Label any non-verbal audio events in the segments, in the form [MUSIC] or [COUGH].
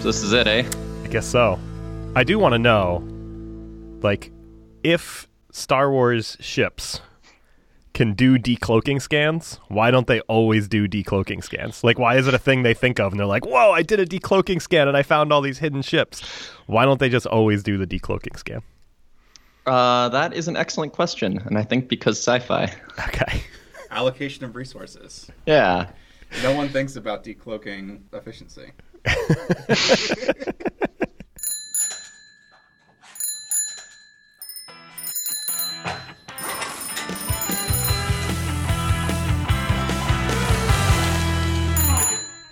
So this is it, eh? I guess so. I do want to know, like, if Star Wars ships can do decloaking scans, why don't they always do decloaking scans? Like, why is it a thing they think of and they're like, whoa, I did a decloaking scan and I found all these hidden ships? Why don't they just always do the decloaking scan? Uh, that is an excellent question, and I think because sci-fi. [LAUGHS] Okay. Allocation of resources. Yeah. No one thinks about decloaking efficiency. [LAUGHS]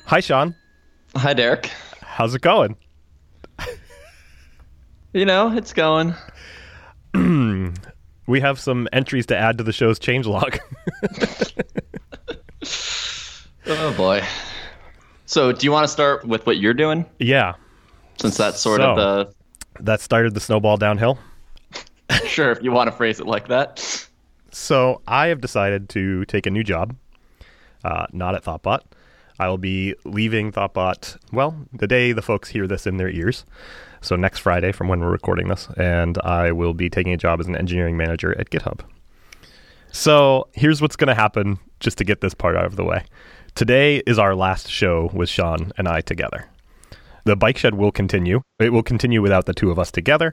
Hi, Sean. Hi, Derek. How's it going? You know, it's going. [CLEARS THROAT] We have some entries to add to the show's changelog. [LAUGHS] [LAUGHS] Oh boy. So, do you want to start with what you're doing, yeah, since that's sort So- of the that started the snowball downhill. [LAUGHS] sure if you want to phrase it like that. So I have decided to take a new job, uh, not at Thoughtbot. I will be leaving Thoughtbot, well, the day the folks hear this in their ears. So next Friday from when we're recording this. And I will be taking a job as an engineering manager at GitHub. So here's what's going to happen just to get this part out of the way. Today is our last show with Sean and I together. The bike shed will continue. It will continue without the two of us together.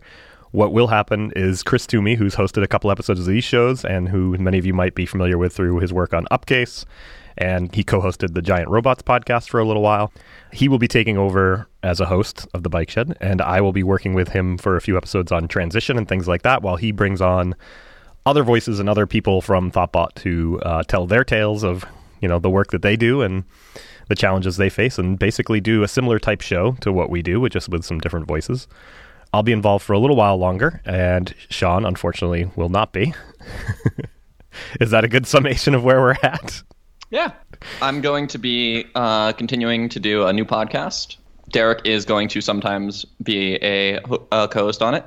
What will happen is Chris Toomey, who's hosted a couple episodes of these shows and who many of you might be familiar with through his work on Upcase, and he co hosted the Giant Robots podcast for a little while. He will be taking over as a host of the Bike Shed, and I will be working with him for a few episodes on transition and things like that while he brings on other voices and other people from Thoughtbot to uh, tell their tales of you know the work that they do and the challenges they face, and basically do a similar type show to what we do, with just with some different voices. I'll be involved for a little while longer, and Sean, unfortunately, will not be. [LAUGHS] Is that a good summation of where we're at? Yeah. I'm going to be uh, continuing to do a new podcast. Derek is going to sometimes be a, ho- a co-host on it.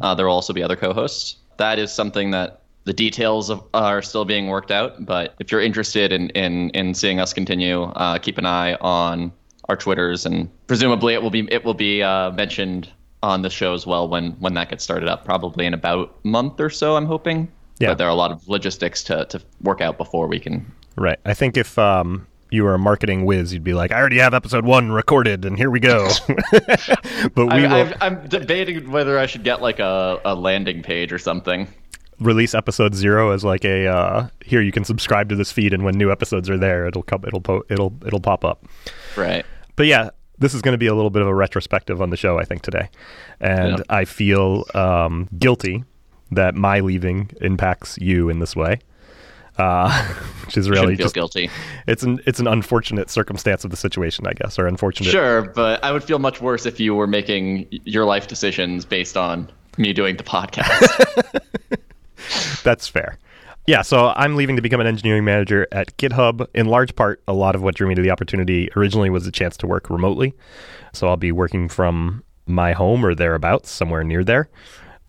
Uh, there will also be other co-hosts. That is something that the details of, are still being worked out. But if you're interested in in, in seeing us continue, uh, keep an eye on our Twitters, and presumably it will be it will be uh, mentioned on the show as well when when that gets started up. Probably in about a month or so. I'm hoping. Yeah. But there are a lot of logistics to to work out before we can Right. I think if um, you were a marketing whiz, you'd be like, I already have episode one recorded, and here we go. [LAUGHS] but we I, will I've, I'm debating whether I should get like a, a landing page or something. Release episode zero as like a uh, here you can subscribe to this feed, and when new episodes are there, it'll come, it'll po- it'll it'll pop up. Right. But yeah, this is going to be a little bit of a retrospective on the show, I think today, and Yeah. I feel um, guilty that my leaving impacts you in this way. Uh, [LAUGHS] which is really feel just guilty. it's an it's an unfortunate circumstance of the situation, I guess, or unfortunate. Sure, but I would feel much worse if you were making your life decisions based on me doing the podcast. [LAUGHS] [LAUGHS] That's fair. Yeah, so I'm leaving to become an engineering manager at GitHub. In large part, a lot of what drew me to the opportunity originally was the chance to work remotely. So I'll be working from my home or thereabouts, somewhere near there.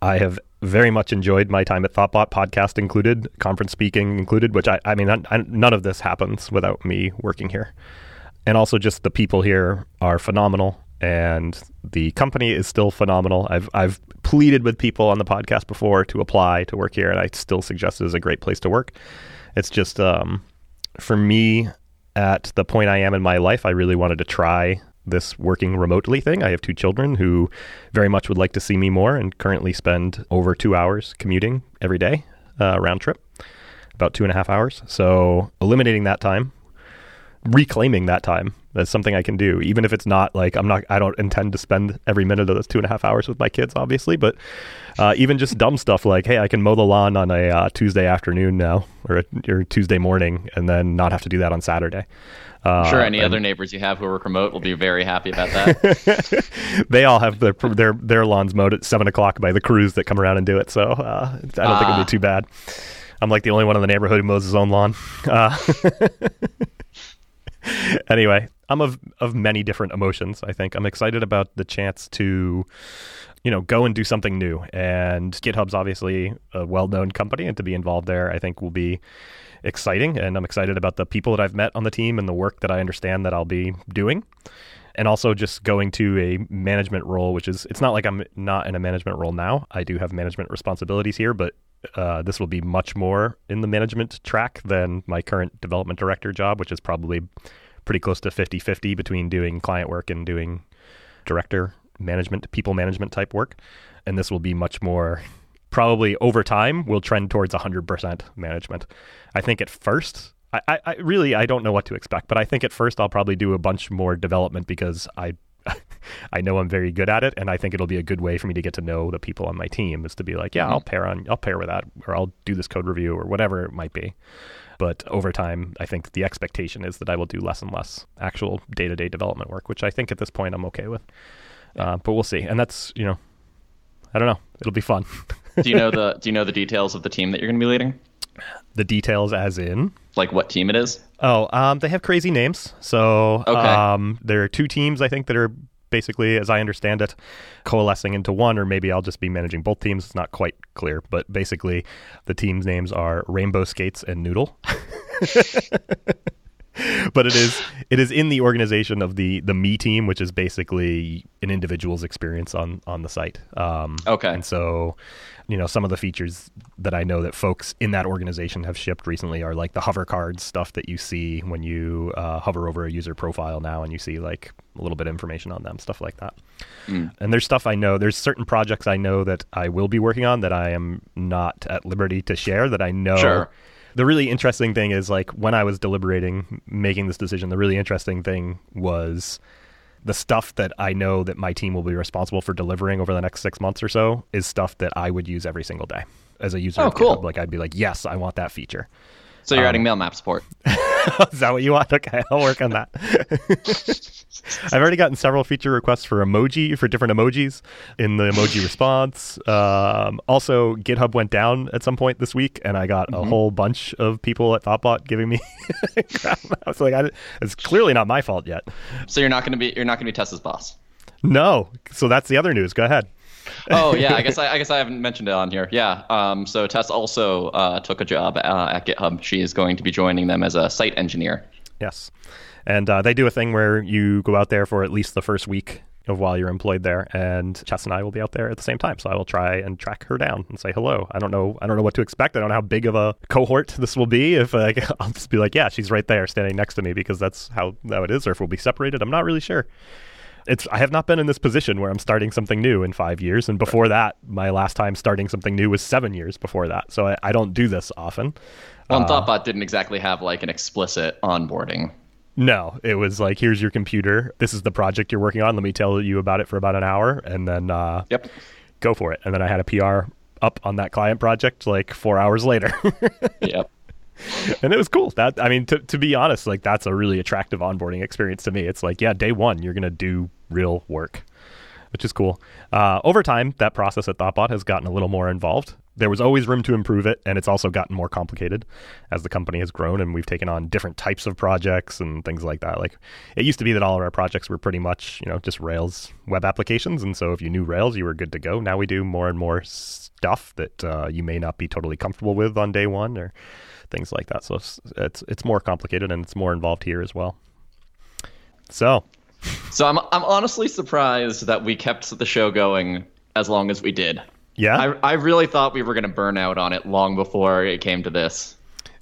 I have very much enjoyed my time at Thoughtbot, podcast included, conference speaking included, which I, I mean, I, I, none of this happens without me working here. And also, just the people here are phenomenal, and the company is still phenomenal. I've I've pleaded with people on the podcast before to apply to work here, and I still suggest it is a great place to work. It's just um, for me at the point I am in my life, I really wanted to try this working remotely thing. I have two children who very much would like to see me more, and currently spend over two hours commuting every day uh, round trip, about two and a half hours. So eliminating that time reclaiming that time that's something i can do even if it's not like i'm not i don't intend to spend every minute of those two and a half hours with my kids obviously but uh, even just dumb stuff like hey i can mow the lawn on a uh, tuesday afternoon now or, a, or tuesday morning and then not have to do that on saturday uh, sure, any and other neighbors you have who work remote will be very happy about that. [LAUGHS] they all have their their their lawns mowed at seven o'clock by the crews that come around and do it so uh, i don't think it'll Ah. be too bad i'm like the only one in the neighborhood who mows his own lawn uh, [LAUGHS] [LAUGHS] anyway, I'm of of many different emotions. I think I'm excited about the chance to, you know, go and do something new. And GitHub's obviously a well-known company, and to be involved there, I think will be exciting. And I'm excited about the people that I've met on the team and the work that I understand that I'll be doing. and also just going to a management role, which is it's not like I'm not in a management role now. I do have management responsibilities here, but uh, this will be much more in the management track than my current development director job, which is probably pretty close to 50 50 between doing client work and doing director management, people management type work. And this will be much more, probably over time, will trend towards 100% management. I think at first, I, I, really I don't know what to expect, but I think at first I'll probably do a bunch more development because I [LAUGHS] I know I'm very good at it, and I think it'll be a good way for me to get to know the people on my team. Is to be like, yeah, mm-hmm. I'll pair on, I'll pair with that, or I'll do this code review, or whatever it might be. But over time, I think the expectation is that I will do less and less actual day to day development work, which I think at this point I'm okay with. Uh, but we'll see, and that's you know, I don't know. It'll be fun. [LAUGHS] do you know the [LAUGHS] Do you know the details of the team that you're going to be leading? The details, as in, like what team it is? Oh, um, they have crazy names. So, okay. um, there are two teams I think that are basically, as I understand it, coalescing into one, or maybe I'll just be managing both teams. It's not quite clear, but basically, the teams' names are Rainbow Skates and Noodle. [LAUGHS] [LAUGHS] but it is it is in the organization of the the me team, which is basically an individual's experience on on the site. Um, okay, and so you know some of the features that I know that folks in that organization have shipped recently are like the hover cards stuff that you see when you uh, hover over a user profile now, and you see like a little bit of information on them, stuff like that. Mm. And there's stuff I know. There's certain projects I know that I will be working on that I am not at liberty to share. That I know. Sure. The really interesting thing is like when I was deliberating making this decision, the really interesting thing was the stuff that I know that my team will be responsible for delivering over the next six months or so is stuff that I would use every single day as a user. Oh, cool! Like I'd be like, yes, I want that feature. So you're um, adding mail map support. [LAUGHS] [LAUGHS] is that what you want? Okay, I'll work on that. [LAUGHS] I've already gotten several feature requests for emoji for different emojis in the emoji [LAUGHS] response. Um, also, GitHub went down at some point this week, and I got mm-hmm. a whole bunch of people at Thoughtbot giving me. I was like, I, it's clearly not my fault yet. So you're not going to be you're not going to be Tessa's boss. No. So that's the other news. Go ahead oh yeah, I guess I, I, guess I haven't mentioned it on here. Yeah. Um, so Tess also uh, took a job uh, at GitHub. She is going to be joining them as a site engineer. Yes, and uh, they do a thing where you go out there for at least the first week of while you're employed there, and Tess and I will be out there at the same time. So I will try and track her down and say hello. I don't know. I don't know what to expect. I don't know how big of a cohort this will be. If uh, [LAUGHS] I'll just be like, yeah, she's right there, standing next to me, because that's how how it is. Or if we'll be separated, I'm not really sure it's I have not been in this position where I'm starting something new in five years, and before that, my last time starting something new was seven years before that. So I, I don't do this often. Well, uh, Thoughtbot didn't exactly have like an explicit onboarding. No, it was like, here's your computer. This is the project you're working on. Let me tell you about it for about an hour, and then uh, yep, go for it. And then I had a PR up on that client project like four hours later. [LAUGHS] yep. and it was cool. That I mean, to to be honest, like that's a really attractive onboarding experience to me. It's like, yeah, day one, you're gonna do real work, which is cool. Uh, over time, that process at Thoughtbot has gotten a little more involved. There was always room to improve it, and it's also gotten more complicated as the company has grown and we've taken on different types of projects and things like that. Like it used to be that all of our projects were pretty much, you know, just Rails web applications, and so if you knew Rails, you were good to go. Now we do more and more stuff that uh, you may not be totally comfortable with on day one, or things like that. So it's, it's it's more complicated and it's more involved here as well. So so I'm I'm honestly surprised that we kept the show going as long as we did. Yeah. I I really thought we were going to burn out on it long before it came to this.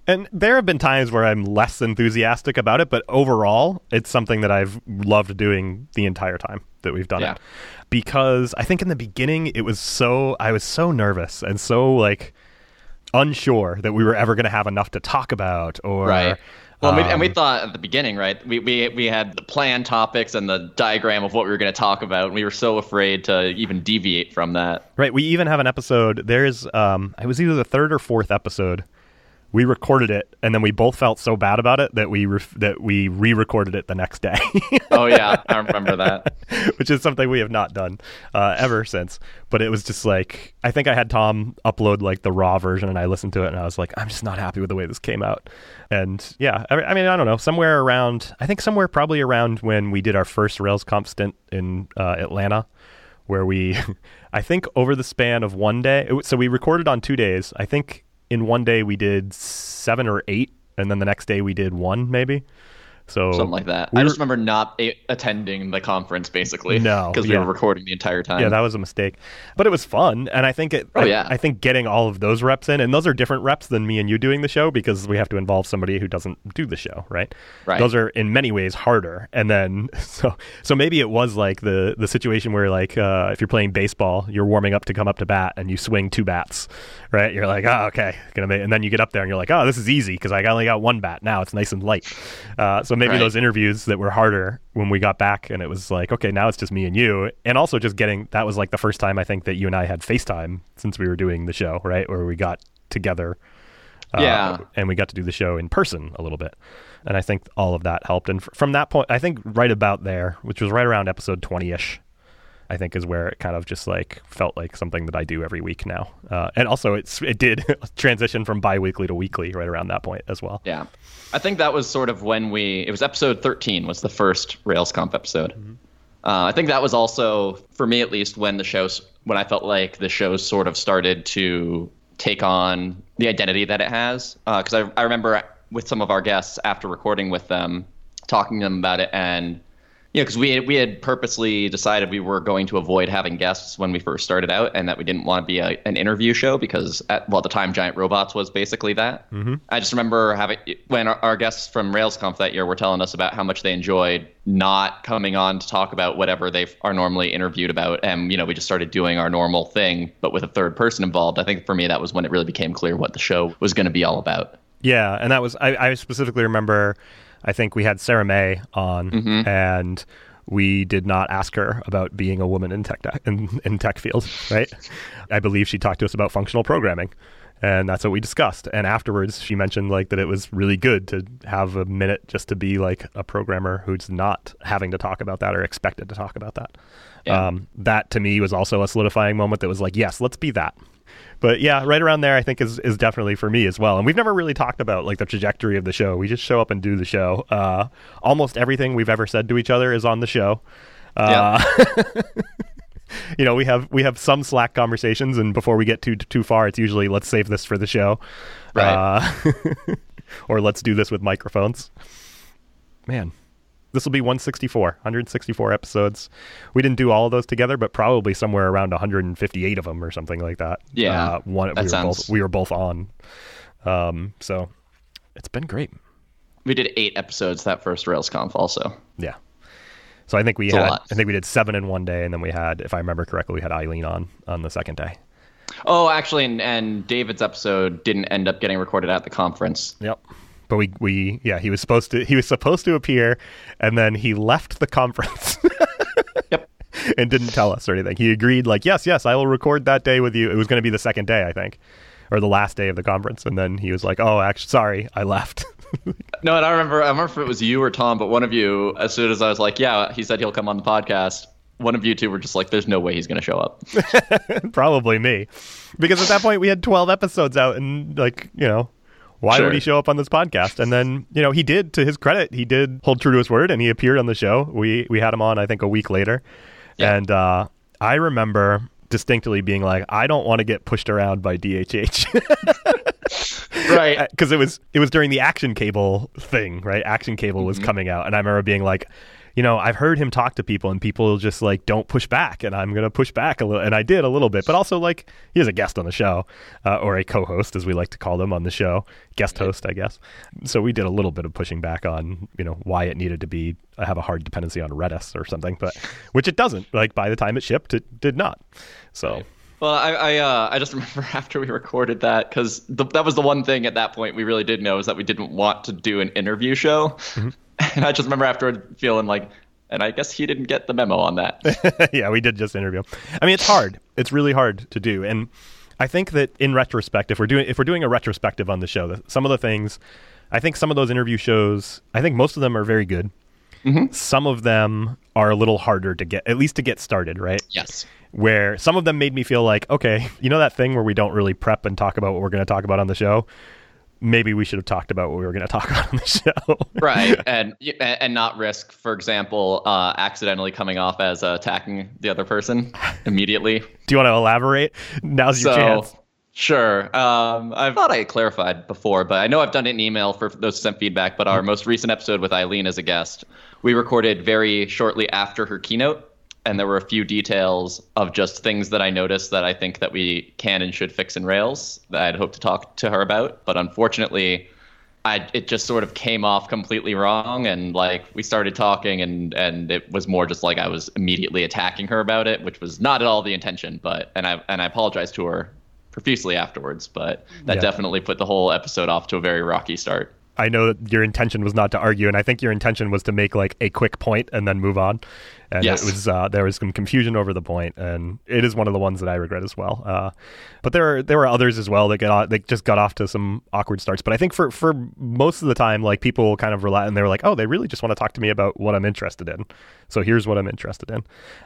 And there have been times where I'm less enthusiastic about it, but overall, it's something that I've loved doing the entire time that we've done yeah. it. Because I think in the beginning it was so I was so nervous and so like unsure that we were ever going to have enough to talk about or right. Well, um, and we thought at the beginning, right? We, we we had the plan topics and the diagram of what we were going to talk about, and we were so afraid to even deviate from that. Right. We even have an episode. There's um, it was either the third or fourth episode we recorded it and then we both felt so bad about it that we re- that we re-recorded it the next day. [LAUGHS] oh yeah, I remember that. [LAUGHS] Which is something we have not done uh, ever since. But it was just like I think I had Tom upload like the raw version and I listened to it and I was like I'm just not happy with the way this came out. And yeah, I, I mean I don't know, somewhere around I think somewhere probably around when we did our first RailsConf stint in uh, Atlanta where we [LAUGHS] I think over the span of one day so we recorded on 2 days. I think in one day we did seven or eight, and then the next day we did one maybe. So something like that. we I were- just remember not a- attending the conference basically. No, because we yeah. were recording the entire time. Yeah, that was a mistake, but it was fun, and I think it. Oh, I, yeah. I think getting all of those reps in, and those are different reps than me and you doing the show because we have to involve somebody who doesn't do the show, right? Right. Those are in many ways harder, and then [LAUGHS] so so maybe it was like the the situation where like uh, if you're playing baseball, you're warming up to come up to bat, and you swing two bats, right? You're like, oh, okay, gonna make, and then you get up there and you're like, oh, this is easy because I only got one bat now. It's nice and light. Uh, so maybe Right. those interviews that were harder when we got back and it was like okay now it's just me and you and also just getting that was like the first time i think that you and i had facetime since we were doing the show right where we got together uh, Yeah. and we got to do the show in person a little bit and i think all of that helped and f- from that point i think right about there which was right around episode 20ish I think is where it kind of just like felt like something that I do every week now, uh, and also it's it did [LAUGHS] transition from bi-weekly to weekly right around that point as well. Yeah. I think that was sort of when we, it was episode 13 was the first RailsConf episode. Uh, I think that was also, for me at least, when the show's, when I felt like the show sort of started to take on the identity that it has. Because I, I remember with some of our guests after recording with them, talking to them about it and know, because we had, we had purposely decided we were going to avoid having guests when we first started out, and that we didn't want to be a, an interview show because at well at the time Giant Robots was basically that. Mm-hmm. I just remember having when our, our guests from RailsConf that year were telling us about how much they enjoyed not coming on to talk about whatever they are normally interviewed about, and you know we just started doing our normal thing, but with a third person involved. I think for me that was when it really became clear what the show was going to be all about. Yeah, and that was I, I specifically remember. I think we had Sarah Mei on, and we did not ask her about being a woman in tech in, in tech field, right? I believe she talked to us about functional programming, and that's what we discussed. And afterwards, she mentioned like that it was really good to have a minute just to be like a programmer who's not having to talk about that or expected to talk about that. Yeah. Um, that to me was also a solidifying moment that was like, yes, let's be that. But yeah, right around there, I think is is definitely for me as well. And we've never really talked about like the trajectory of the show. We just show up and do the show. Uh, almost everything we've ever said to each other is on the show. Uh, [LAUGHS] you know, we have we have some Slack conversations, and before we get too too far, it's usually let's save this for the show, Right. Uh, [LAUGHS] or let's do this with microphones. Man, this will be 164, 164 episodes. We didn't do all of those together, but probably somewhere around 158 of them or something like that. Yeah, uh, one that we were both we were both on. Um, so it's been great. We did eight episodes that first RailsConf also. Yeah. So I think we It's had. I think we did seven in one day, and then we had, if I remember correctly, we had Eileen on on the second day. Oh, actually, and, and David's episode didn't end up getting recorded at the conference. Yep. But we, we yeah he was supposed to he was supposed to appear and then he left the conference [LAUGHS] Yep. and didn't tell us or anything. He agreed like yes yes I will record that day with you. It was going to be the second day I think or the last day of the conference and then he was like oh actually sorry I left. [LAUGHS] No, and I remember I remember if it was you or Tom, but one of you, as soon as I was like, "Yeah," he said he'll come on the podcast. One of you two were just like, "There's no way he's going to show up." [LAUGHS] Probably me. Because at that point we had 12 episodes out and like, you know, why Sure. would he show up on this podcast? And then, you know, he did to his credit, he did hold true to his word and he appeared on the show. We we had him on I think a week later. Yeah. And uh I remember distinctly being like, I don't want to get pushed around by DHH. [LAUGHS] right. [LAUGHS] because it was it was during the action cable thing, right? Action cable was coming out, and I remember being like, you know, I've heard him talk to people, and people just like don't push back, and I'm gonna push back a little, and I did a little bit, but also like he is a guest on the show, uh, or a co-host as we like to call them on the show, guest host, I guess. So we did a little bit of pushing back on you know why it needed to be have a hard dependency on Redis or something, but which it doesn't. Like by the time it shipped, it did not. So. Well, I I, uh, I just [LAUGHS] remember after we recorded that because that was the one thing at that point we really did know is that we didn't want to do an interview show, [LAUGHS] and I just remember afterward feeling like, and I guess he didn't get the memo on that. [LAUGHS] yeah, we did just interview. I mean, it's hard. It's really hard to do, and I think that in retrospect, if we're doing if we're doing a retrospective on the show, some of the things, I think some of those interview shows, I think most of them are very good. Some of them are a little harder to get, at least to get started, right? yes. Where some of them made me feel like, okay, [LAUGHS] you know that thing where we don't really prep and talk about what we're going to talk about on the show. Maybe we should have talked about what we were going [LAUGHS] to talk about on the show. Right, [LAUGHS] and and not risk, for example, uh, accidentally coming off as uh, attacking the other person immediately. Do you want to elaborate? Now's your so chance. Sure. Um, I thought I clarified before, but I know I've done it in email for those who sent feedback. But our most recent episode with Eileen as a guest, we recorded very shortly after her keynote, and there were a few details of just things that I noticed that I think that we can and should fix in Rails that I'd hoped to talk to her about. But unfortunately, I it just sort of came off completely wrong, and like we started talking, and and it was more just like I was immediately attacking her about it, which was not at all the intention. But and I and I apologized to her profusely afterwards, but that Yeah. definitely put the whole episode off to a very rocky start. I know that your intention was not to argue, and I think your intention was to make like a quick point and then move on. And Yes. it was uh, there was some confusion over the point, and it is one of the ones that I regret as well. Uh, but there are, there were others as well that got that just got off to some awkward starts. But I think for for most of the time, like people kind of rely and they were like, oh, they really just want to talk to me about what I'm interested in. So here's what I'm interested in,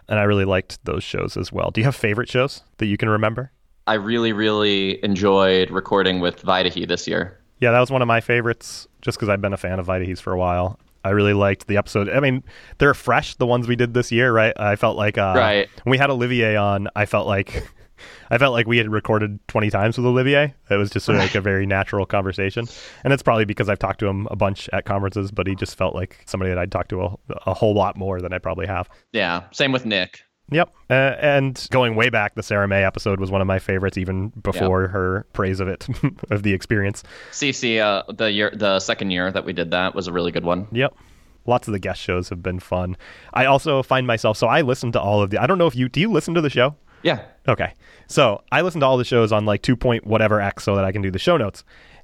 and I really liked those shows as well. Do you have favorite shows that you can remember? I really, really enjoyed recording with Vaidehi this year. Yeah, that was one of my favorites just because I've been a fan of Vaidehi's for a while. I really liked the episode. I mean, they're fresh, the ones we did this year, right? I felt like uh, Right. when we had Olivier on, I felt like [LAUGHS] I felt like we had recorded 20 times with Olivier. It was just sort of like a very natural conversation. And it's probably because I've talked to him a bunch at conferences, but he just felt like somebody that I'd talked to a, a whole lot more than I probably have. Yeah, same with Nick. Yep. Uh, and going way back, the Sarah Mei episode was one of my favorites, even before her praise of it, [LAUGHS] of the experience. CC, uh, the year, the second year that we did that was a really good one. Yep. Lots of the guest shows have been fun. I also find myself so I listen to all of the I don't know if you do you listen to the show? Yeah, Okay. So I listen to all the shows on like two point whatever X so that I can do the show notes.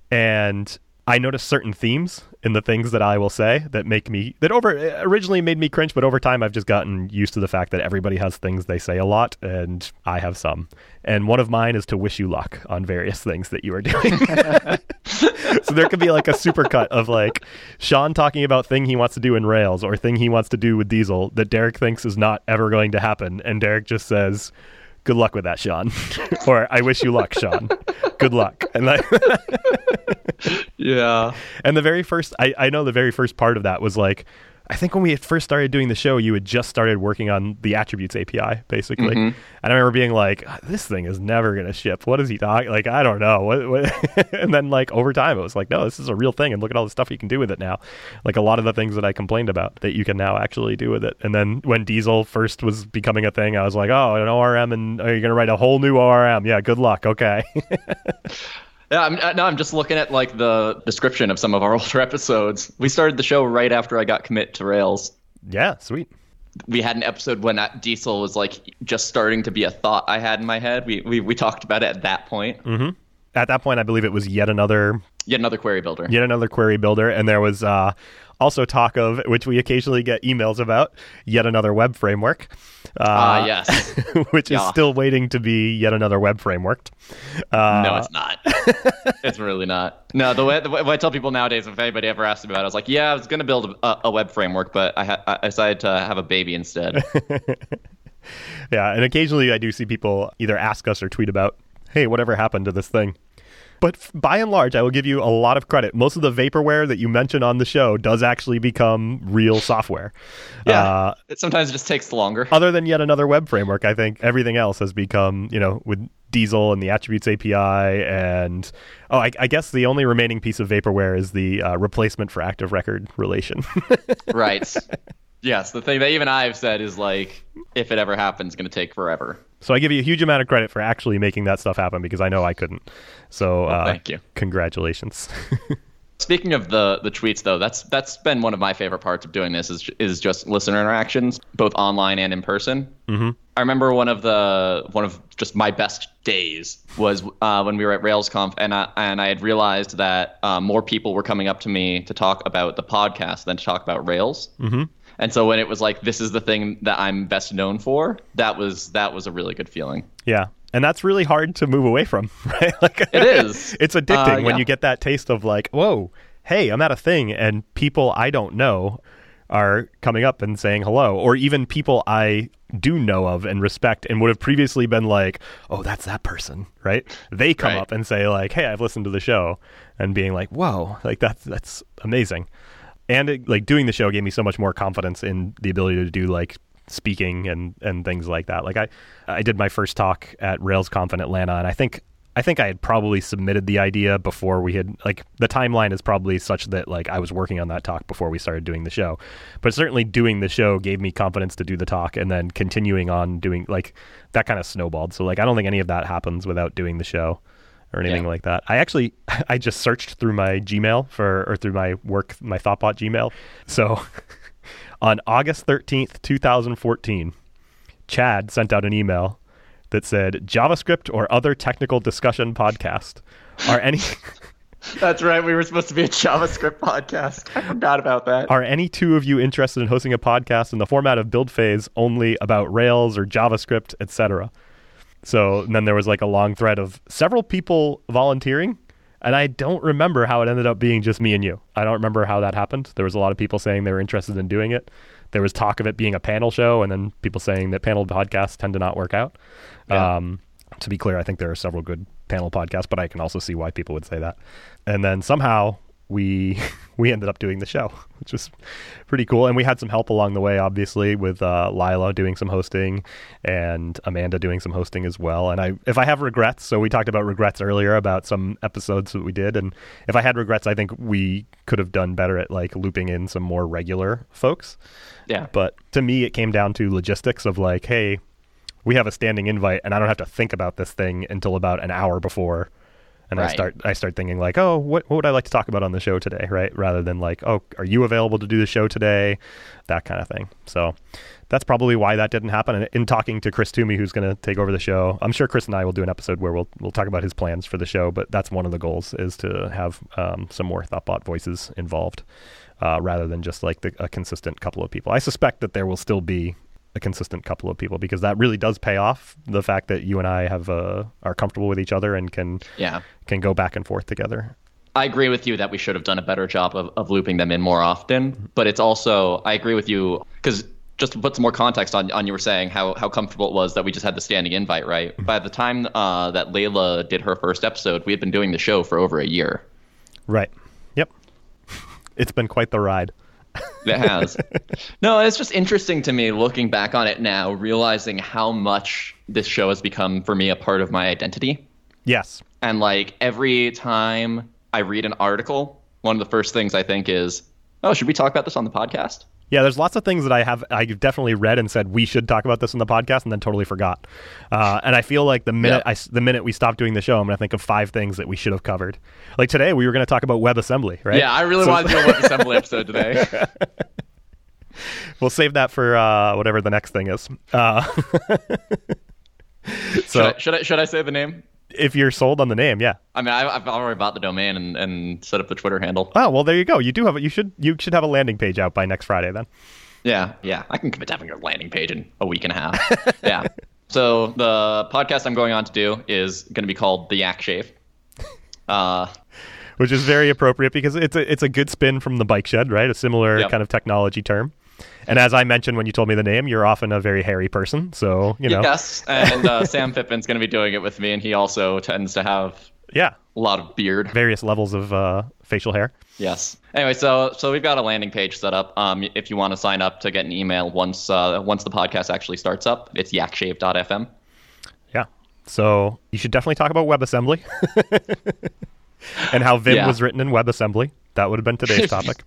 And I notice certain themes in the things that I will say that make me that over originally made me cringe, but over time I've just gotten used to the fact that everybody has things they say a lot, and I have some. And one of mine is to wish you luck on various things that you are doing. [LAUGHS] so there could be like a supercut of like Sean talking about thing he wants to do in Rails or thing he wants to do with Diesel that Derek thinks is not ever going to happen, and Derek just says, "Good luck with that, Sean," [LAUGHS] or "I wish you luck, Sean. Good luck." And [LAUGHS] [LAUGHS] yeah, and the very first, I I know the very first part of that was like. I think when we first started doing the show, you had just started working on the attributes API, basically. Mm-hmm. And I remember being like, ah, "This thing is never going to ship. What is he talking? Like, I don't know." What, what? [LAUGHS] and then, like over time, it was like, "No, this is a real thing." And look at all the stuff you can do with it now. Like a lot of the things that I complained about that you can now actually do with it. And then when Diesel first was becoming a thing, I was like, "Oh, an ORM, and are you going to write a whole new ORM? Yeah, good luck. Okay." [LAUGHS] yeah. I'm, uh, no, I'm just looking at like the description of some of our [LAUGHS] older episodes. We started the show right after I got commit to Rails. yeah, sweet. we had an episode when that diesel was like just starting to be a thought I had in my head. We we, we talked about it at that point. At that point, I believe it was yet another Yet another query builder. yet another query builder, and there was uh, also talk of which we occasionally get emails about yet another web framework. Ah, Uh, yes. [LAUGHS] which is still waiting to be yet another web framework. Uh, no, it's not. [LAUGHS] it's really not. No, the way, the way I tell people nowadays, if anybody ever asks me about it, I was like, yeah, I was going to build a, a web framework, but I, ha- I decided to have a baby instead. [LAUGHS] yeah, and occasionally I do see people either ask us or tweet about, "Hey, whatever happened to this thing?" But by and large, I will give you a lot of credit. Most of the vaporware that you mention on the show does actually become real software. yeah. Uh, it sometimes just takes longer. other than yet another web framework, I think everything else has become, you know, with Diesel and the Attributes API, and oh, I, I guess the only remaining piece of vaporware is the uh, replacement for active record relation. [LAUGHS] right. Yes, the thing that even I've said is like, if it ever happens, going to take forever. So I give you a huge amount of credit for actually making that stuff happen because I know I couldn't. So uh, thank you. Congratulations. [LAUGHS] Speaking of the the tweets, though, that's that's been one of my favorite parts of doing this is is just listener interactions, both online and in person. Mm-hmm. I remember one of the one of just my best days was uh, when we were at RailsConf, and I and I had realized that uh, more people were coming up to me to talk about the podcast than to talk about Rails. Mm-hmm. And so when it was like, this is the thing that I'm best known for, that was that was a really good feeling. yeah. And that's really hard to move away from, [LAUGHS] right? Like It is. it's addicting Uh, when you get that taste of like, whoa, hey, I'm at a thing, and people I don't know are coming up and saying hello, or even people I do know of and respect and would have previously been like, oh, that's that person, right? They come Right. up and say like, hey, I've listened to the show, and being like, whoa, like that's that's amazing. And it, like doing the show gave me so much more confidence in the ability to do like speaking and and things like that. Like I I did my first talk at RailsConf in Atlanta, and I think I think I had probably submitted the idea before we had like the timeline is probably such that like I was working on that talk before we started doing the show. But certainly doing the show gave me confidence to do the talk and then continuing on doing like that kind of snowballed. So like I don't think any of that happens without doing the show or anything Yeah. like that. I actually [LAUGHS] I just searched through my Gmail for or through my work my Thoughtbot Gmail. So [LAUGHS] on August 13th, 2014, Chad sent out an email that said JavaScript or other technical discussion podcast. Are any [LAUGHS] That's right. We were supposed to be a JavaScript podcast. I forgot about that. are any two of you interested in hosting a podcast in the format of build phase only about Rails or JavaScript, etc.? So and then there was like a long thread of several people volunteering, and I don't remember how it ended up being just me and you. I don't remember how that happened. There was a lot of people saying they were interested in doing it. There was talk of it being a panel show, and then people saying that panel podcasts tend to not work out. Yeah. Um, to be clear, I think there are several good panel podcasts, but I can also see why people would say that. And then somehow we [LAUGHS] we ended up doing the show, [LAUGHS] which was pretty cool. And we had some help along the way, obviously, with uh, Laila doing some hosting and Amanda doing some hosting as well. And I, if I have regrets, so we talked about regrets earlier about some episodes that we did, and if I had regrets, I think we could have done better at like looping in some more regular folks. Yeah. But to me, it came down to logistics of like, hey, we have a standing invite, and I don't have to think about this thing until about an hour before. And I start, I start thinking like, oh, what, what would I like to talk about on the show today, right? Rather than like, oh, are you available to do the show today, that kind of thing. So that's probably why that didn't happen. And in talking to Chris Toomey, who's going to take over the show, I'm sure Chris and I will do an episode where we'll we'll talk about his plans for the show. But that's one of the goals is to have um, some more Thoughtbot voices involved, uh, rather than just like the, a consistent couple of people. I suspect that there will still be a consistent couple of people because that really does pay off. The fact that you and I have uh, are comfortable with each other and can Yeah. can go back and forth together. I agree with you that we should have done a better job of, of looping them in more often. But it's also, I agree with you, because just to put some more context on, on you were saying how, how comfortable it was that we just had the standing invite, right? By the time uh, that Laila did her first episode, we had been doing the show for over a year. Right. Yep. [LAUGHS] It's been quite the ride. It has. no, it's just interesting to me looking back on it now, realizing how much this show has become for me a part of my identity. Yes. And like every time I read an article, one of the first things I think is, oh, should we talk about this on the podcast? Yeah, there's lots of things that I have I've definitely read and said we should talk about this in the podcast and then totally forgot. Uh, and I feel like the minute Yeah. I the minute we stop doing the show, I'm going to think of five things that we should have covered. Like today, we were going to talk about WebAssembly, right? Yeah, I really So- wanted to do a [LAUGHS] WebAssembly episode today. We'll save that for uh, whatever the next thing is. Uh, [LAUGHS] should, so I, should I should I say the name? If you're sold on the name, yeah. I mean, I, I've already bought the domain and, and set up the Twitter handle. Oh well, there you go. You do have you should you should have a landing page out by next Friday then. Yeah, yeah. I can commit to having a landing page in a week and a half. [LAUGHS] yeah. So the podcast I'm going on to do is going to be called The Yak Shave. Uh, which is very appropriate because it's a it's a good spin from the bike shed, right? A similar Yep. kind of technology term. And as I mentioned when you told me the name, you're often a very hairy person, so you know, Yes, and uh, [LAUGHS] Sam Pippin's going to be doing it with me, and he also tends to have yeah, a lot of beard. various levels of uh, facial hair. Yes. Anyway, so so we've got a landing page set up. Um, if you want to sign up to get an email once uh, once the podcast actually starts up, it's yakshave.fm. Yeah, so you should definitely talk about WebAssembly [LAUGHS] and how Vim Yeah. was written in WebAssembly. That would have been today's [LAUGHS] topic.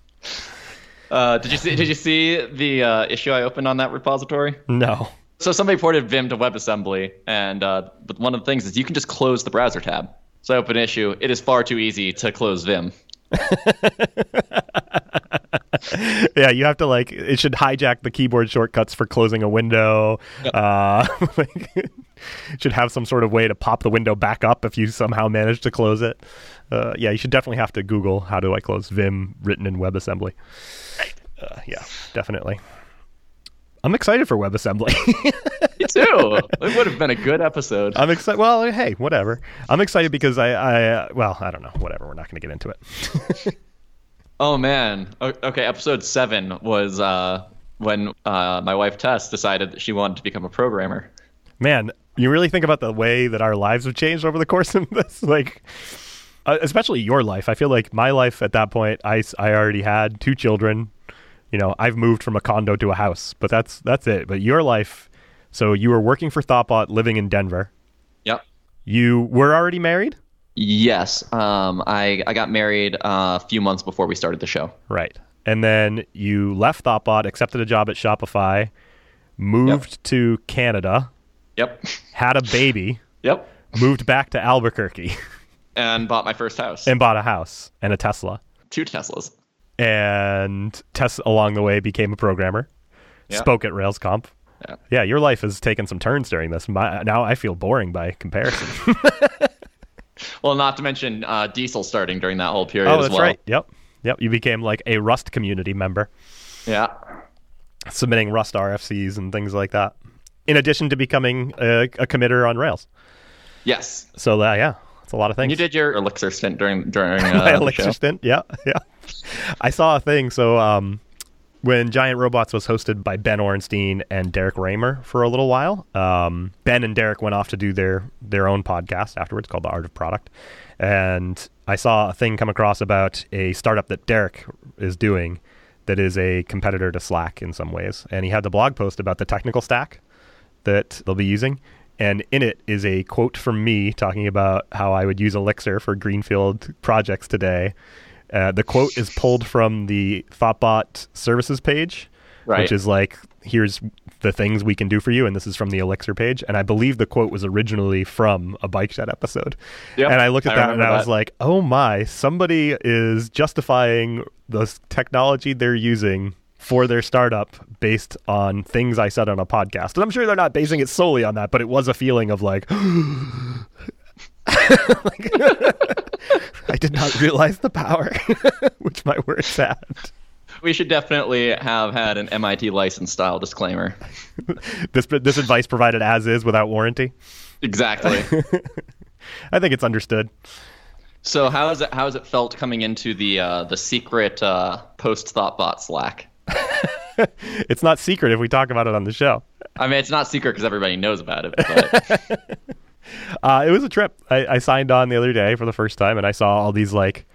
Uh, did you see Did you see the uh, issue I opened on that repository? No. So somebody ported Vim to WebAssembly, and uh, but one of the things is you can just close the browser tab. So I open an issue. It is far too easy to close Vim. [LAUGHS] [LAUGHS] Yeah, you have to like it should hijack the keyboard shortcuts for closing a window. Uh, [LAUGHS] like, it [LAUGHS] should have some sort of way to pop the window back up if you somehow manage to close it. Uh, yeah, you should definitely have to Google how do I close Vim written in WebAssembly. Uh, yeah, definitely. I'm excited for WebAssembly. Me too. it would have been a good episode. I'm excited. Well, hey, whatever. I'm excited because I, I, uh, well, I don't know. Whatever. We're not going to get into it. Oh man. Okay, episode seven was uh, when uh, my wife Tess decided that she wanted to become a programmer. man, you really think about the way that our lives have changed over the course of this, [LAUGHS] like, uh, especially your life. I feel like my life at that point, I, I already had two children. You know, I've moved from a condo to a house, but that's that's it. But your life, so you were working for Thoughtbot, living in Denver. Yep. You were already married? Yes, um, I I got married uh, a few months before we started the show. Right. And then you left Thoughtbot, accepted a job at Shopify, moved to Canada, Yep, had a baby, [LAUGHS] yep, moved back to Albuquerque, and bought my first house. and bought a house and a Tesla. Two Teslas. And Tess along the way became a programmer. Spoke at RailsConf. Yeah. Yeah, your life has taken some turns during this. My, now I feel boring by comparison. [LAUGHS] Well, not to mention uh, Diesel starting during that whole period oh, as that's well. right. Yep. Yep. You became like a Rust community member, Yeah. submitting Rust RFCs and things like that. In addition to becoming a, a committer on Rails. Yes. So uh, yeah, it's a lot of things. And you did your Elixir stint during during [LAUGHS] uh, my the Elixir stint. Yeah, [LAUGHS] yeah. I saw a thing. So um, when Giant Robots was hosted by Ben Orenstein and Derrick Reimer for a little while, um, Ben and Derrick went off to do their their own podcast afterwards called The Art of Product, and I saw a thing come across about a startup that Derrick is doing that is a competitor to Slack in some ways, and he had the blog post about the technical stack that they'll be using. And in it is a quote from me talking about how I would use Elixir for Greenfield projects today. Uh, the quote is pulled from the Thoughtbot services page, Right. which is like, here's the things we can do for you. And this is from the Elixir page. And I believe the quote was originally from a Bike Shed episode. Yep, And I looked at I that and I was like, oh my, somebody is justifying the technology they're using for their startup based on things I said on a podcast. And I'm sure they're not basing it solely on that, but it was a feeling of like, [GASPS] [LAUGHS] like, [LAUGHS] I did not realize the power [LAUGHS] which my words had. We should definitely have had an MIT license style disclaimer. [LAUGHS] This this advice provided as is without warranty. Exactly. [LAUGHS] I think it's understood. so how is it how has it felt coming into the uh, the secret uh, post Thoughtbot Slack? It's not secret if we talk about it on the show. I mean, it's not secret because everybody knows about it. But Uh, it was a trip. I, I signed on the other day for the first time, and I saw all these like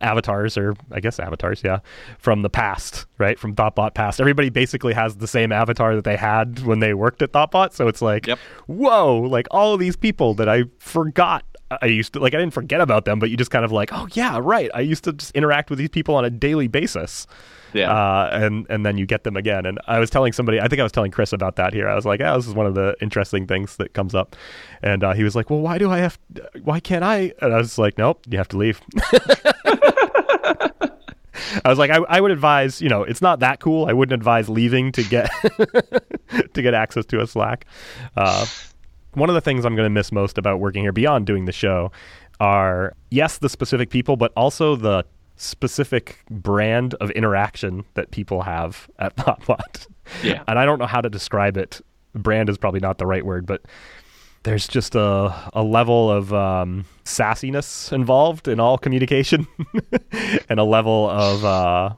avatars, or I guess avatars, yeah, from the past, right? From Thoughtbot past. Everybody basically has the same avatar that they had when they worked at Thoughtbot. So it's like, Yep. whoa, like all of these people that I forgot. I used to like I didn't forget about them, but you just kind of like, oh yeah, right. I used to just interact with these people on a daily basis. Yeah. Uh, and and then you get them again. And I was telling somebody, I think I was telling Chris about that here. I was like, yeah, this is one of the interesting things that comes up. And uh, he was like, well, why do I have? Why can't I? And I was like, nope, you have to leave. [LAUGHS] I was like, I, I would advise, you know, it's not that cool. I wouldn't advise leaving to get [LAUGHS] to get access to a Slack. Uh, one of the things I'm going to miss most about working here, beyond doing the show, are yes, the specific people, but also the specific brand of interaction that people have at [LAUGHS] Thoughtbot. Yeah. and I don't know how to describe it. Brand is probably not the right word, but there's just a, a level of um, sassiness involved in all communication [LAUGHS] and a level of uh,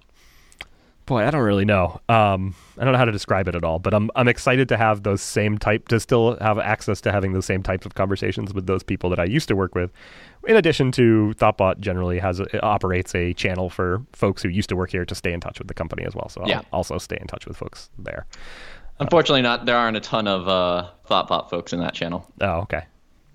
boy i don't really know um, i don't know how to describe it at all but i'm, I'm excited to have those same type to still have access to having those same types of conversations with those people that i used to work with in addition to thoughtbot generally has a, operates a channel for folks who used to work here to stay in touch with the company as well so Yeah. i'll also stay in touch with folks there Unfortunately, not there aren't a ton of uh, Thoughtbot folks in that channel. oh okay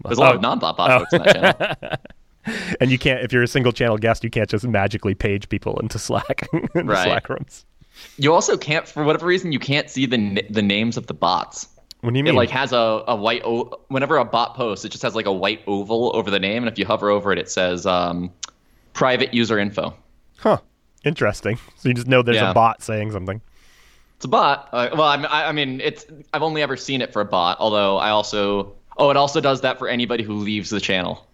There's a lot Oh. of non-Thoughtbot folks in that channel. [LAUGHS] [LAUGHS] and you can't if you're a single channel guest you can't just magically page people into slack [LAUGHS] into Right. slack rooms You also can't, for whatever reason, you can't see the the names of the bots. what do you It mean like has a, a white o- whenever a bot posts, it just has like a white oval over the name, and if you hover over it, it says um, private user info. huh interesting so you just know there's Yeah. a bot saying something It's a bot. Uh, well, I, I I mean, it's I've only ever seen it for a bot. Although I also oh, it also does that for anybody who leaves the channel.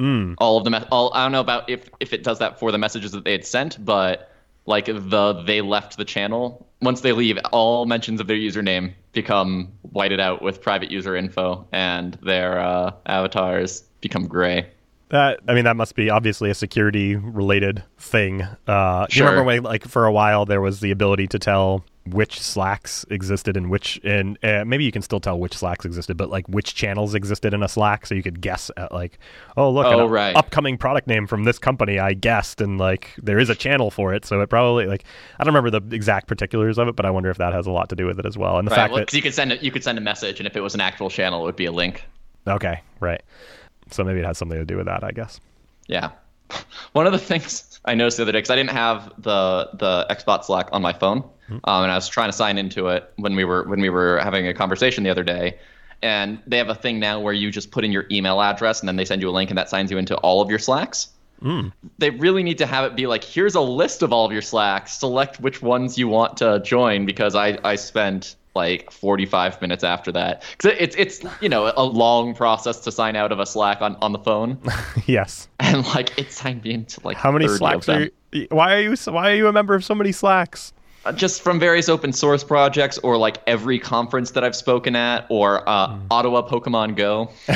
Hmm. All of the me- all I don't know about if if it does that for the messages that they had sent, but like the they left the channel once they leave, all mentions of their username become whited out with private user info, and their uh, avatars become gray. That I mean, that must be obviously a security related thing. Uh, Do you remember when, like, for a while there was the ability to tell which Slacks existed and which, and uh, maybe you can still tell which Slacks existed, but like which channels existed in a Slack, so you could guess at like, oh look, Oh, an right. upcoming product name from this company, I guessed, and like there is a channel for it, so it probably like I don't remember the exact particulars of it, but I wonder if that has a lot to do with it as well. And the Right. fact Well, that you could send it, you could send a message, and if it was an actual channel, it would be a link. Okay, right. So maybe it has something to do with that, I guess. Yeah. [LAUGHS] One of the things I noticed the other day, because I didn't have the the Xbox Slack on my phone, um, and I was trying to sign into it when we were when we were having a conversation the other day. And they have a thing now where you just put in your email address, and then they send you a link, and that signs you into all of your Slacks. They really need to have it be like, here's a list of all of your Slacks. Select which ones you want to join, because I I spent like 45 minutes after that because it's it's you know a long process to sign out of a Slack on on the phone. [LAUGHS] yes. and like it signed me into like How many slacks are you, why are you why are you a member of so many slacks? Uh, just from various open source projects or like every conference that I've spoken at or uh, Ottawa Pokemon Go. [LAUGHS]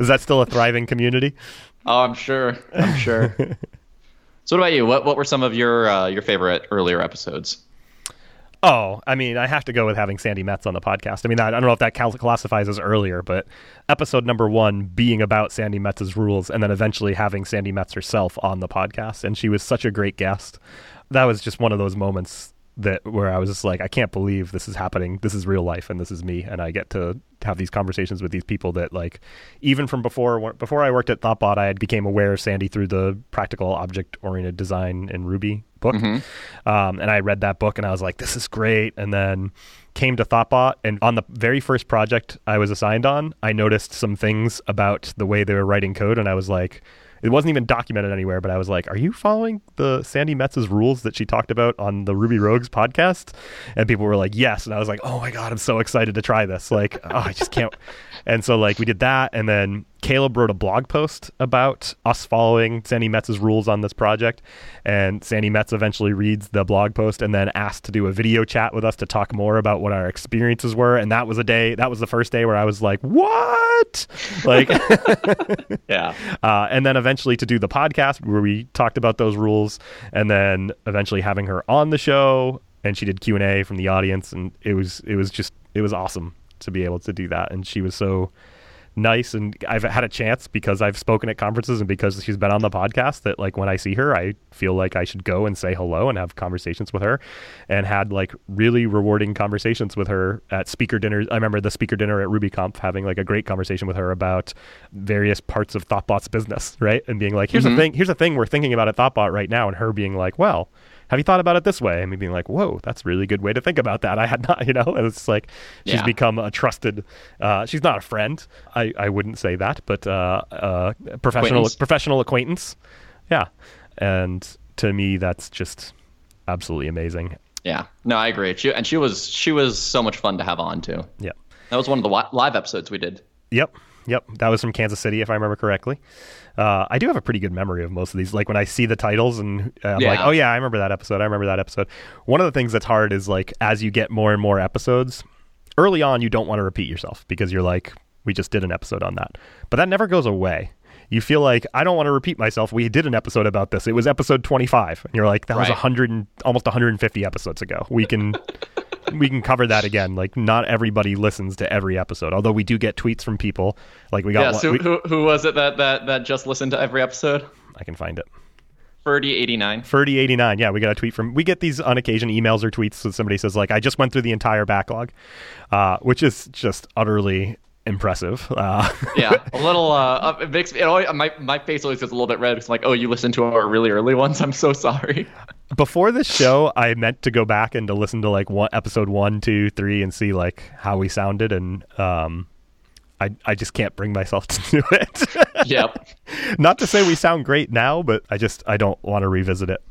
Is that still a thriving community? Oh, I'm sure. I'm sure. [LAUGHS] so, what about you? What what were some of your uh, your favorite earlier episodes? Oh, I mean, I have to go with having Sandi Metz on the podcast. I mean, I, I don't know if that classifies as earlier, but episode number one being about Sandi Metz's rules, and then eventually having Sandi Metz herself on the podcast, and she was such a great guest. That was just one of those moments that where I was just like, I can't believe this is happening. This is real life, and this is me, and I get to have these conversations with these people that like, even from before before I worked at Thoughtbot, I had became aware of Sandi through the practical object oriented design in Ruby book. Um, and I read that book and I was like, this is great. And then came to Thoughtbot. And on the very first project I was assigned on, I noticed some things about the way they were writing code. And I was like, it wasn't even documented anywhere, but I was like, are you following the Sandi Metz's rules that she talked about on the Ruby Rogues podcast? And people were like, yes. And I was like, oh my God, I'm so excited to try this. Like, [LAUGHS] oh, I just can't. And so, like, we did that. And then Caleb wrote a blog post about us following Sandi Metz's rules on this project. And Sandi Metz eventually reads the blog post and then asked to do a video chat with us to talk more about what our experiences were. And that was a day, that was the first day where I was like, what? Like, [LAUGHS] [LAUGHS] Yeah. uh, and then eventually to do the podcast where we talked about those rules, and then eventually having her on the show, and she did Q and A from the audience, and it was it was just it was awesome to be able to do that, and she was so nice and I've had a chance because I've spoken at conferences and because she's been on the podcast that like when I see her I feel like I should go and say hello and have conversations with her and had like really rewarding conversations with her at speaker dinners. I remember the speaker dinner at RubyConf having like a great conversation with her about various parts of Thoughtbot's business, right? And being like, here's a mm-hmm. thing, here's a thing we're thinking about at Thoughtbot right now and her being like, well, have you thought about it this way? And me being like, whoa, that's a really good way to think about that. [LAUGHS] I had not, you know, and it's like she's Yeah. become a trusted. Uh, she's not a friend. I, I wouldn't say that, but uh, uh, professional Acquaintance. professional acquaintance. Yeah, and to me, that's just absolutely amazing. Yeah. No, I agree. She and she was she was so much fun to have on too. Yeah. That was one of the li- live episodes we did. Yep. Yep. That was from Kansas City, if I remember correctly. Uh, I do have a pretty good memory of most of these. Like when I see the titles and uh, I'm like, oh, yeah, I remember that episode. I remember that episode. One of the things that's hard is like as you get more and more episodes, early on, you don't want to repeat yourself because you're like, we just did an episode on that. But that never goes away. You feel like I don't want to repeat myself. We did an episode about this. It was episode 25, and you're like, that was 100, and, almost 150 episodes ago. We can [LAUGHS] we can cover that again. Like not everybody listens to every episode, although we do get tweets from people. Like we got Yeah. one, So we- who who was it that that that just listened to every episode? I can find it. Ferdy eighty nine. Ferdy89. Yeah, we got a tweet from. We get these on occasion emails or tweets that somebody says like, "I just went through the entire backlog," uh, which is just utterly impressive. Uh, Yeah, [LAUGHS] a little. Uh, it makes. It always, my my face always gets a little bit red because I'm like, oh, you listened to our really early ones. I'm so sorry. before this show, [LAUGHS] I meant to go back and to listen to like one episode one, two, three, and see like how we sounded, and um, I I just can't bring myself [LAUGHS] to do it. yep. Not to say we sound great now, but I just I don't want to revisit it.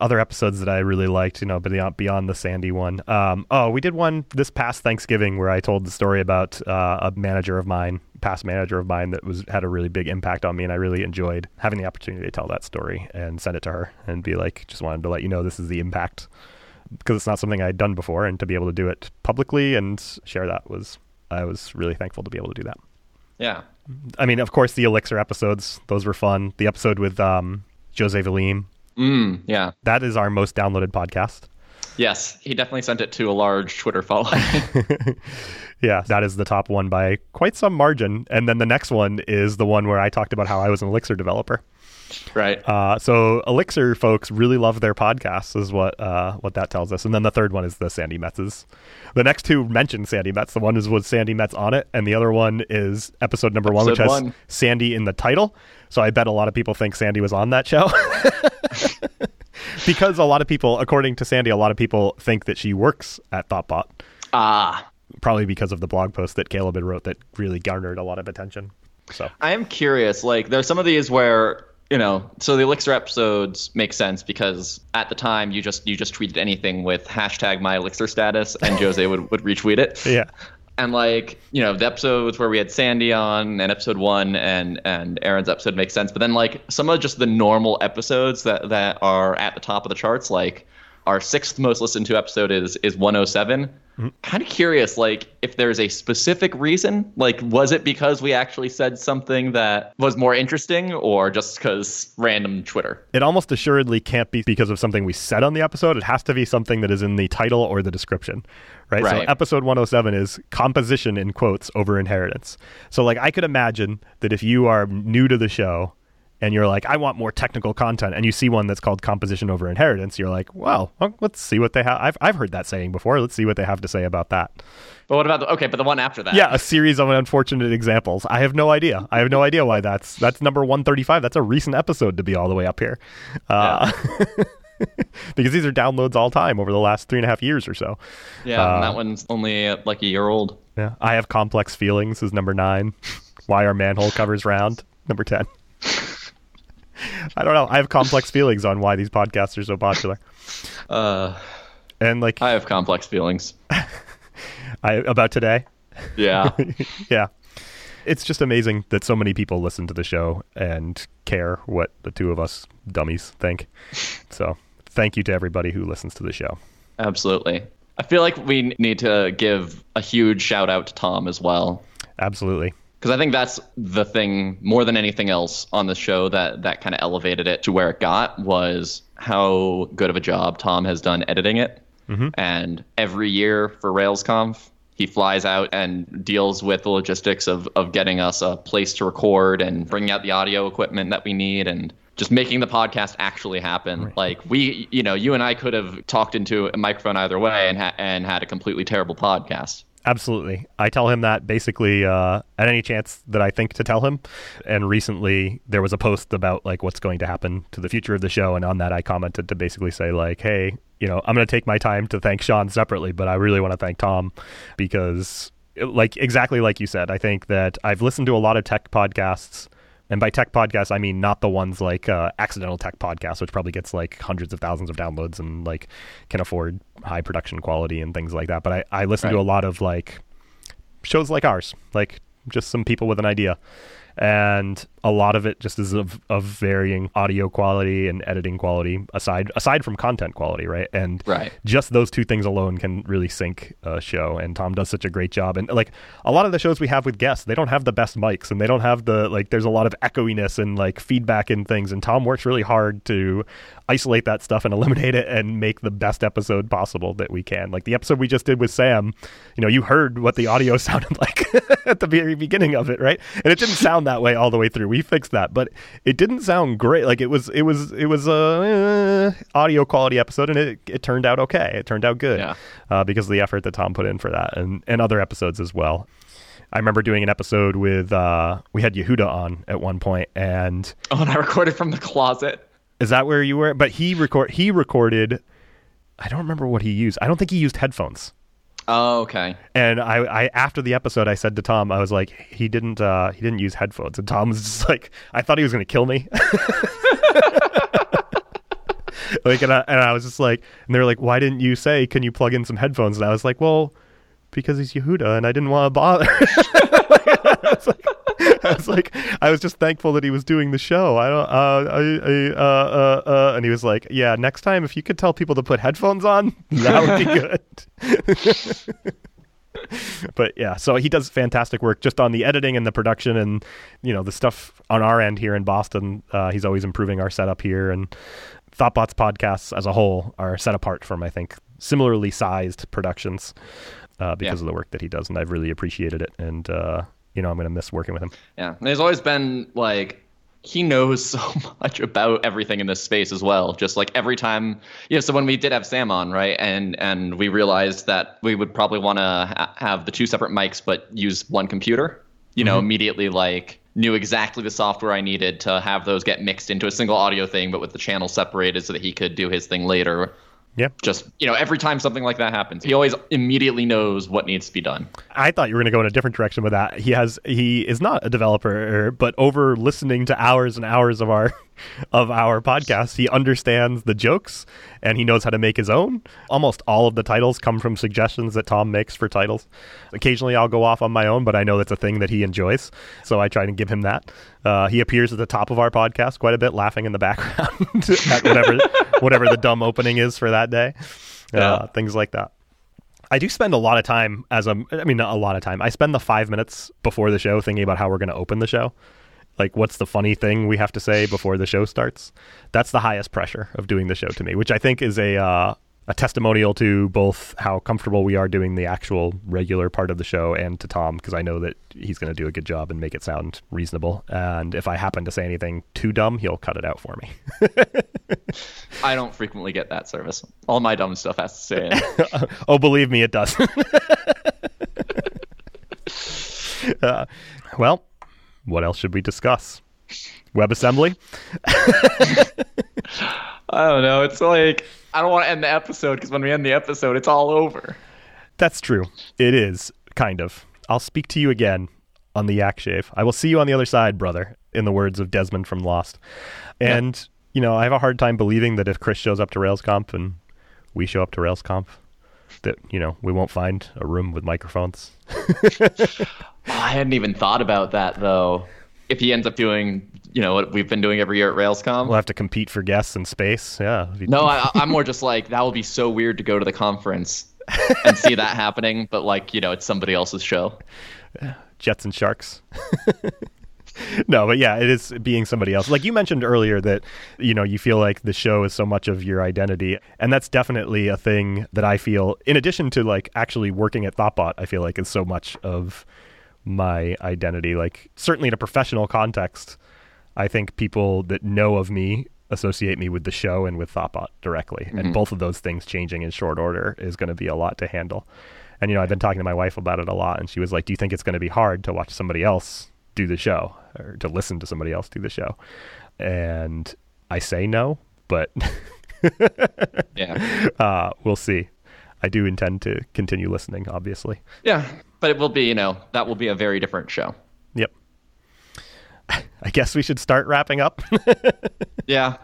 Other episodes that I really liked, you know, beyond beyond the Sandi one. Um, oh, we did one this past Thanksgiving where I told the story about uh, a manager of mine, past manager of mine, that was had a really big impact on me, and I really enjoyed having the opportunity to tell that story and send it to her and be like, just wanted to let you know this is the impact because it's not something I'd done before, and to be able to do it publicly and share that was I was really thankful to be able to do that. Yeah. I mean, of course, the Elixir episodes; those were fun. The episode with um, Jose Valim, Mm, yeah. that is our most downloaded podcast. Yes, he definitely sent it to a large Twitter following. [LAUGHS] [LAUGHS] Yeah, that is the top one by quite some margin. And then the next one is the one where I talked about how I was an Elixir developer. Right. Uh, so Elixir folks really love their podcasts, is what uh, what that tells us. And then the third one is the Sandi Metz's. The next two mention Sandi Metz. The one is with Sandi Metz on it, and the other one is episode number one, which has one. Sandi in the title. So I bet a lot of people think Sandi was on that show. [LAUGHS] because a lot of people, according to Sandi, a lot of people think that she works at Thoughtbot. Ah. Probably because of the blog post that Caleb had wrote that really garnered a lot of attention. So I am curious. Like, there's some of these where you know, so the Elixir episodes make sense because at the time you just you just tweeted anything with hashtag my Elixir status, and Jose would would retweet it. yeah, And like, you know, the episodes where we had Sandi on and episode one and and Aaron's episode makes sense. But then like some of just the normal episodes that that are at the top of the charts, like our sixth most listened to episode is is 107. Mm-hmm. Kind of curious, like if there's a specific reason. Like, was it because we actually said something that was more interesting, or just because random Twitter? it almost assuredly can't be because of something we said on the episode. It has to be something that is in the title or the description, right? So episode 107 is composition in quotes over inheritance. So like I could imagine that if you are new to the show and you're like, I want more technical content, and you see one that's called composition over inheritance, you're like, well, well, let's see what they have. I've, I've heard that saying before. Let's see what they have to say about that. But what about the okay? But the one after that? Yeah, a series of unfortunate examples. I have no idea. I have no idea why that's that's number 135. That's a recent episode to be all the way up here. Uh, [LAUGHS] because these are downloads all time over the last three and a half years or so. yeah. Uh, and that one's only uh, like a year old. Yeah. I have complex feelings is number nine. Why are manhole covers round? Number ten. [LAUGHS] I don't know. I have complex feelings on why these podcasts are so popular. Uh, And like I have complex feelings. [LAUGHS] I about today. Yeah. [LAUGHS] yeah. It's just amazing that so many people listen to the show and care what the two of us dummies think. So, thank you to everybody who listens to the show. Absolutely. I feel like we need to give a huge shout out to Tom as well. Absolutely. Because I think that's the thing more than anything else on the show that, that kind of elevated it to where it got was how good of a job Tom has done editing it. Mm-hmm. And every year for RailsConf, he flies out and deals with the logistics of, of getting us a place to record and bringing out the audio equipment that we need and just making the podcast actually happen. Like we, you know, you and I could have talked into a microphone either way and, ha- and had a completely terrible podcast. Absolutely. I tell him that basically uh, at any chance that I think to tell him. And recently there was a post about like what's going to happen to the future of the show. And on that, I commented to basically say, like, hey, you know, I'm going to take my time to thank Sean separately, but I really want to thank Tom because, like, exactly like you said, I think that I've listened to a lot of tech podcasts. And by tech podcasts, I mean not the ones like uh, accidental tech podcasts, which probably gets like hundreds of thousands of downloads and like can afford high production quality and things like that. But I, I listen to a lot of like shows like ours, like just some people with an idea. And a lot of it just is of, of varying audio quality and editing quality aside aside from content quality, right? And Right. just those two things alone can really sink a show and tom does such a great job and like a lot of the shows we have with guests they don't have the best mics and they don't have the like there's a lot of echoiness and like feedback in things and tom works really hard to isolate that stuff and [LAUGHS] eliminate it and make the best episode possible that we can like the episode we just did with sam you know you heard what the audio [LAUGHS] sounded like [LAUGHS] at the very beginning of it right and it didn't sound that way all the way through we fixed that but it didn't sound great like it was it was it was a uh, audio quality episode and it, it turned out okay it turned out good Yeah. uh, because of the effort that tom put in for that and and other episodes as well I remember doing an episode with uh, we had Yehuda on at one point, and [LAUGHS] Oh, and I recorded from the closet. is that where you were? But he record he recorded. I don't remember what he used. I don't think he used headphones. Oh, okay. And I, I after the episode, I said to Tom, I was like, he didn't uh, he didn't use headphones, and Tom was just like, I thought he was going to kill me. [LAUGHS] like, and I, and I was just like, and they were like, why didn't you say, can you plug in some headphones? And I was like, well, because he's Yehuda, and I didn't want to bother. [LAUGHS] I was like, [LAUGHS] I was like, I was just thankful that he was doing the show. I don't, uh, I, I, uh, uh, uh, and he was like, yeah, next time if you could tell people to put headphones on, [LAUGHS] that would be good. [LAUGHS] but yeah, so he does fantastic work just on the editing and the production and you know the stuff on our end here in Boston. Uh, he's always improving our setup here and ThoughtBot's podcasts as a whole are set apart from I think similarly sized productions uh, because Yeah. of the work that he does, and I've really appreciated it. And uh, you know, I'm going to miss working with him. Yeah, and there's always been like he knows [LAUGHS] so much about everything in this space as well. Just like every time, you know. So when we did have Sam on, right, and and we realized that we would probably want to ha- have the two separate mics, but use one computer. You know, mm-hmm. immediately like knew exactly the software I needed to have those get mixed into a single audio thing, but with the channel separated so that he could do his thing later. Yeah. Just you know, every time something like that happens, he always immediately knows what needs to be done. I thought you were going to go in a different direction with that. He has he is not a developer, but over listening to hours and hours of our of our podcast, he understands the jokes and he knows how to make his own. Almost all of the titles come from suggestions that Tom makes for titles. Occasionally, I'll go off on my own, but I know that's a thing that he enjoys, so I try to give him that. Uh, he appears at the top of our podcast quite a bit, laughing in the [LAUGHS] background at whatever whatever the dumb opening is for that day. Uh, Yeah. things like that. I do spend a lot of time as a I mean not a lot of time. I spend the 5 minutes before the show thinking about how we're going to open the show. Like what's the funny thing we have to say before the show starts? That's the highest pressure of doing the show to me, which I think is a uh, a testimonial to both how comfortable we are doing the actual regular part of the show and to Tom because I know that he's going to do a good job and make it sound reasonable. And if I happen to say anything too dumb, he'll cut it out for me. [LAUGHS] I don't frequently get that service. All my dumb stuff has to say in. [LAUGHS] oh, believe me, it does. [LAUGHS] uh, well, what else should we discuss? WebAssembly? [LAUGHS] I don't know. It's like I don't want to end the episode because when we end the episode, it's all over. That's true. It is, kind of. I'll speak to you again on the yak shave. I will see you on the other side, brother, in the words of Desmond from Lost. And, you know, I have a hard time believing that if Chris shows up to RailsConf and we show up to RailsConf, that, you know, we won't find a room with microphones. [LAUGHS] I hadn't even thought about that though. If he ends up doing, you know, what we've been doing every year at RailsConf. We'll have to compete for guests in space. Yeah. no, I, I'm more just like that would be so weird to go to the conference and see that [LAUGHS] happening, but like you know, it's somebody else's show. [LAUGHS] Jets and Sharks. [LAUGHS] no, but yeah, it is being somebody else. Like you mentioned earlier that you know you feel like the show is so much of your identity, and that's definitely a thing that I feel. In addition to like actually working at Thoughtbot, I feel like is so much of my identity. Like certainly in a professional context, I think people that know of me associate me with the show and with Thoughtbot directly, and mm-hmm. both of those things changing in short order is going to be a lot to handle. And you know, I've been talking to my wife about it a lot, and she was like, "Do you think it's going to be hard to watch somebody else do the show or to listen to somebody else do the show?" And I say no, but [LAUGHS] Yeah, uh, we'll see. I do intend to continue listening, obviously. yeah, but it will be, you know, that will be a very different show. Yep. [LAUGHS] I guess we should start wrapping up. [LAUGHS] Yeah,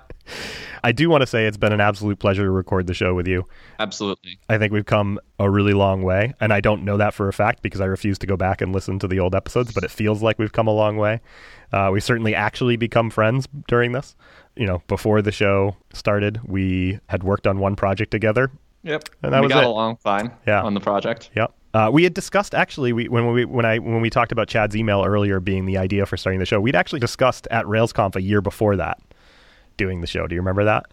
I do want to say it's been an absolute pleasure to record the show with you. absolutely. I think we've come a really long way, and I don't know that for a fact because I refuse to go back and listen to the old episodes, but it feels like we've come a long way. Uh, we certainly actually become friends during this. You know, before the show started, we had worked on one project together. Yep, And that we was got it. along fine. Yeah. on the project. Yep. Uh, we had discussed actually we, when we when I when we talked about Chad's email earlier being the idea for starting the show. We'd actually discussed at RailsConf a year before that doing the show. Do you remember that?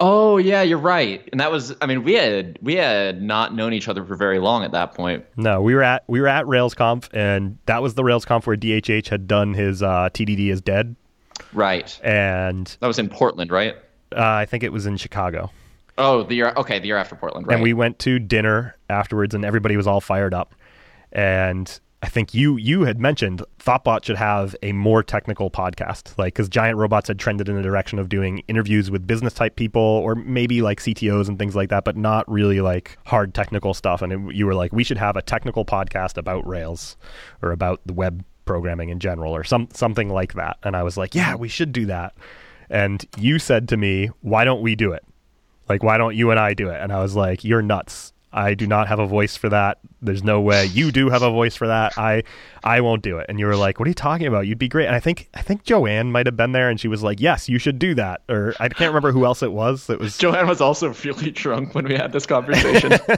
Oh yeah, you're right. And that was, I mean, we had we had not known each other for very long at that point. No, we were at we were at RailsConf, and that was the RailsConf where DHH had done his uh, TDD is dead, Right. and That was in Portland, right? uh, I think it was in Chicago. Oh, the year. Okay, the year after Portland, right? And we went to dinner afterwards, and everybody was all fired up. And I think you you had mentioned Thoughtbot should have a more technical podcast, like because Giant Robots had trended in the direction of doing interviews with business type people, or maybe like CTOs and things like that, but not really like hard technical stuff. And it, you were like, we should have a technical podcast about Rails or about the web programming in general, or some something like that. And I was like, yeah, we should do that. And you said to me, why don't we do it? Like, why don't you and I do it? And I was like, you're nuts. I do not have a voice for that. There's no way you do have a voice for that. I I won't do it. And you were like, "What are you talking about? You'd be great." And I think I think Joanne might have been there and she was like, "Yes, you should do that." Or I can't remember who else it was. It was Joanne was also really drunk when we had this conversation. [LAUGHS]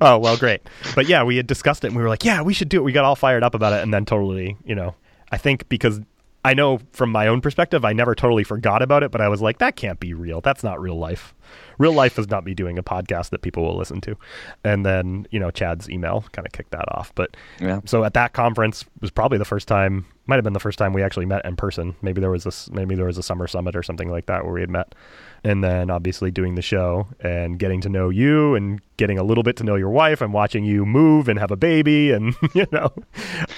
Oh, well, great. But yeah, we had discussed it and we were like, "Yeah, we should do it." We got all fired up about it and then totally, you know, I think because I know from my own perspective, I never totally forgot about it, but I was like, "That can't be real. That's not real life." real life is not me doing a podcast that people will listen to. And then, you know, Chad's email kind of kicked that off. But Yeah. so at that conference was probably the first time, might have been the first time we actually met in person. Maybe there was this, maybe there was a summer summit or something like that where we had met. And then obviously doing the show and getting to know you and getting a little bit to know your wife and watching you move and have a baby and, [LAUGHS] you know,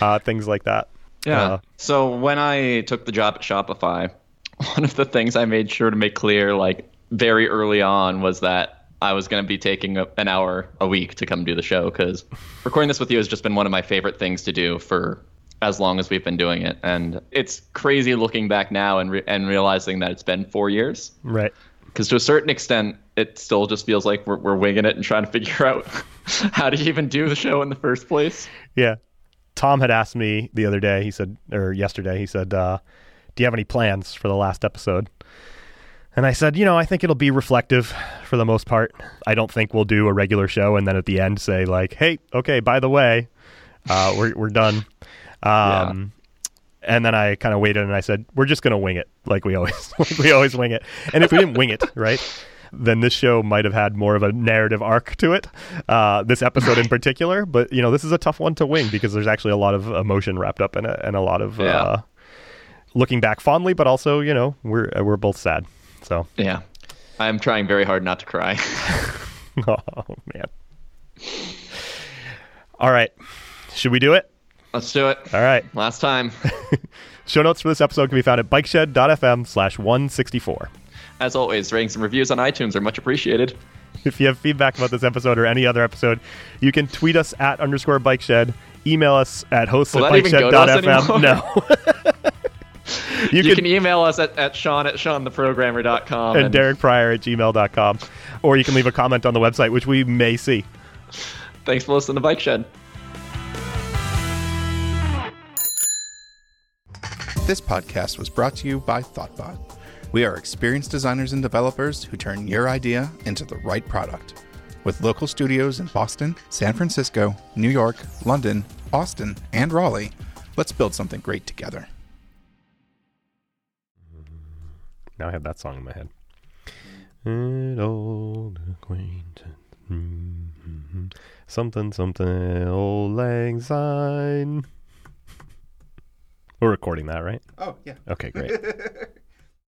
uh, things like that. Yeah. Uh, so when I took the job at Shopify, [LAUGHS] one of the things I made sure to make clear, like very early on, was that I was going to be taking a, an hour a week to come do the show because recording this with you has just been one of my favorite things to do for as long as we've been doing it, and it's crazy looking back now and re- and realizing that it's been four years. right. Because to a certain extent, it still just feels like we're, we're winging it and trying to figure [LAUGHS] out how to even do the show in the first place. Yeah. Tom had asked me the other day, he said, or yesterday, he said, uh, Do you have any plans for the last episode? And I said, You know, I think it'll be reflective for the most part. I don't think we'll do a regular show and then at the end say, like, Hey, okay, by the way, uh, we're, we're done. Um, And then I kind of waited and I said, We're just going to wing it like we always, [LAUGHS] like we always wing it. And if we didn't wing it, right? Then this show might have had more of a narrative arc to it, uh, this episode in [LAUGHS] particular. But you know, this is a tough one to wing because there's actually a lot of emotion wrapped up in it, and a lot of Yeah. uh, looking back fondly, but also you know we're uh, we're both sad. So, Yeah. I'm trying very hard not to cry. [LAUGHS] [LAUGHS] oh man. All right, should we do it? Let's do it. All right. Last time. Show notes for this episode can be found at bikeshed.fm slash 164. As always, ratings and reviews on iTunes are much appreciated. If you have feedback about this episode or any other episode, you can tweet us at underscore bike shed, email us at hosts Will at that even go to bikeshed.fm. No. [LAUGHS] [LAUGHS] you, You can, can email us at, at Sean at SeanTheProgrammer.com. and Derek Prior at gmail.com. Or you can leave a comment on the website, which we may see. Thanks for listening to Bike Shed. This podcast was brought to you by Thoughtbot. We are experienced designers and developers who turn your idea into the right product. With local studios in Boston, San Francisco, New York, London, Austin, and Raleigh, let's build something great together. Now I have that song in my head. An old acquaintance. mm-hmm. Something, something, auld lang syne. We're recording that, right? Oh, yeah. Okay, great. [LAUGHS]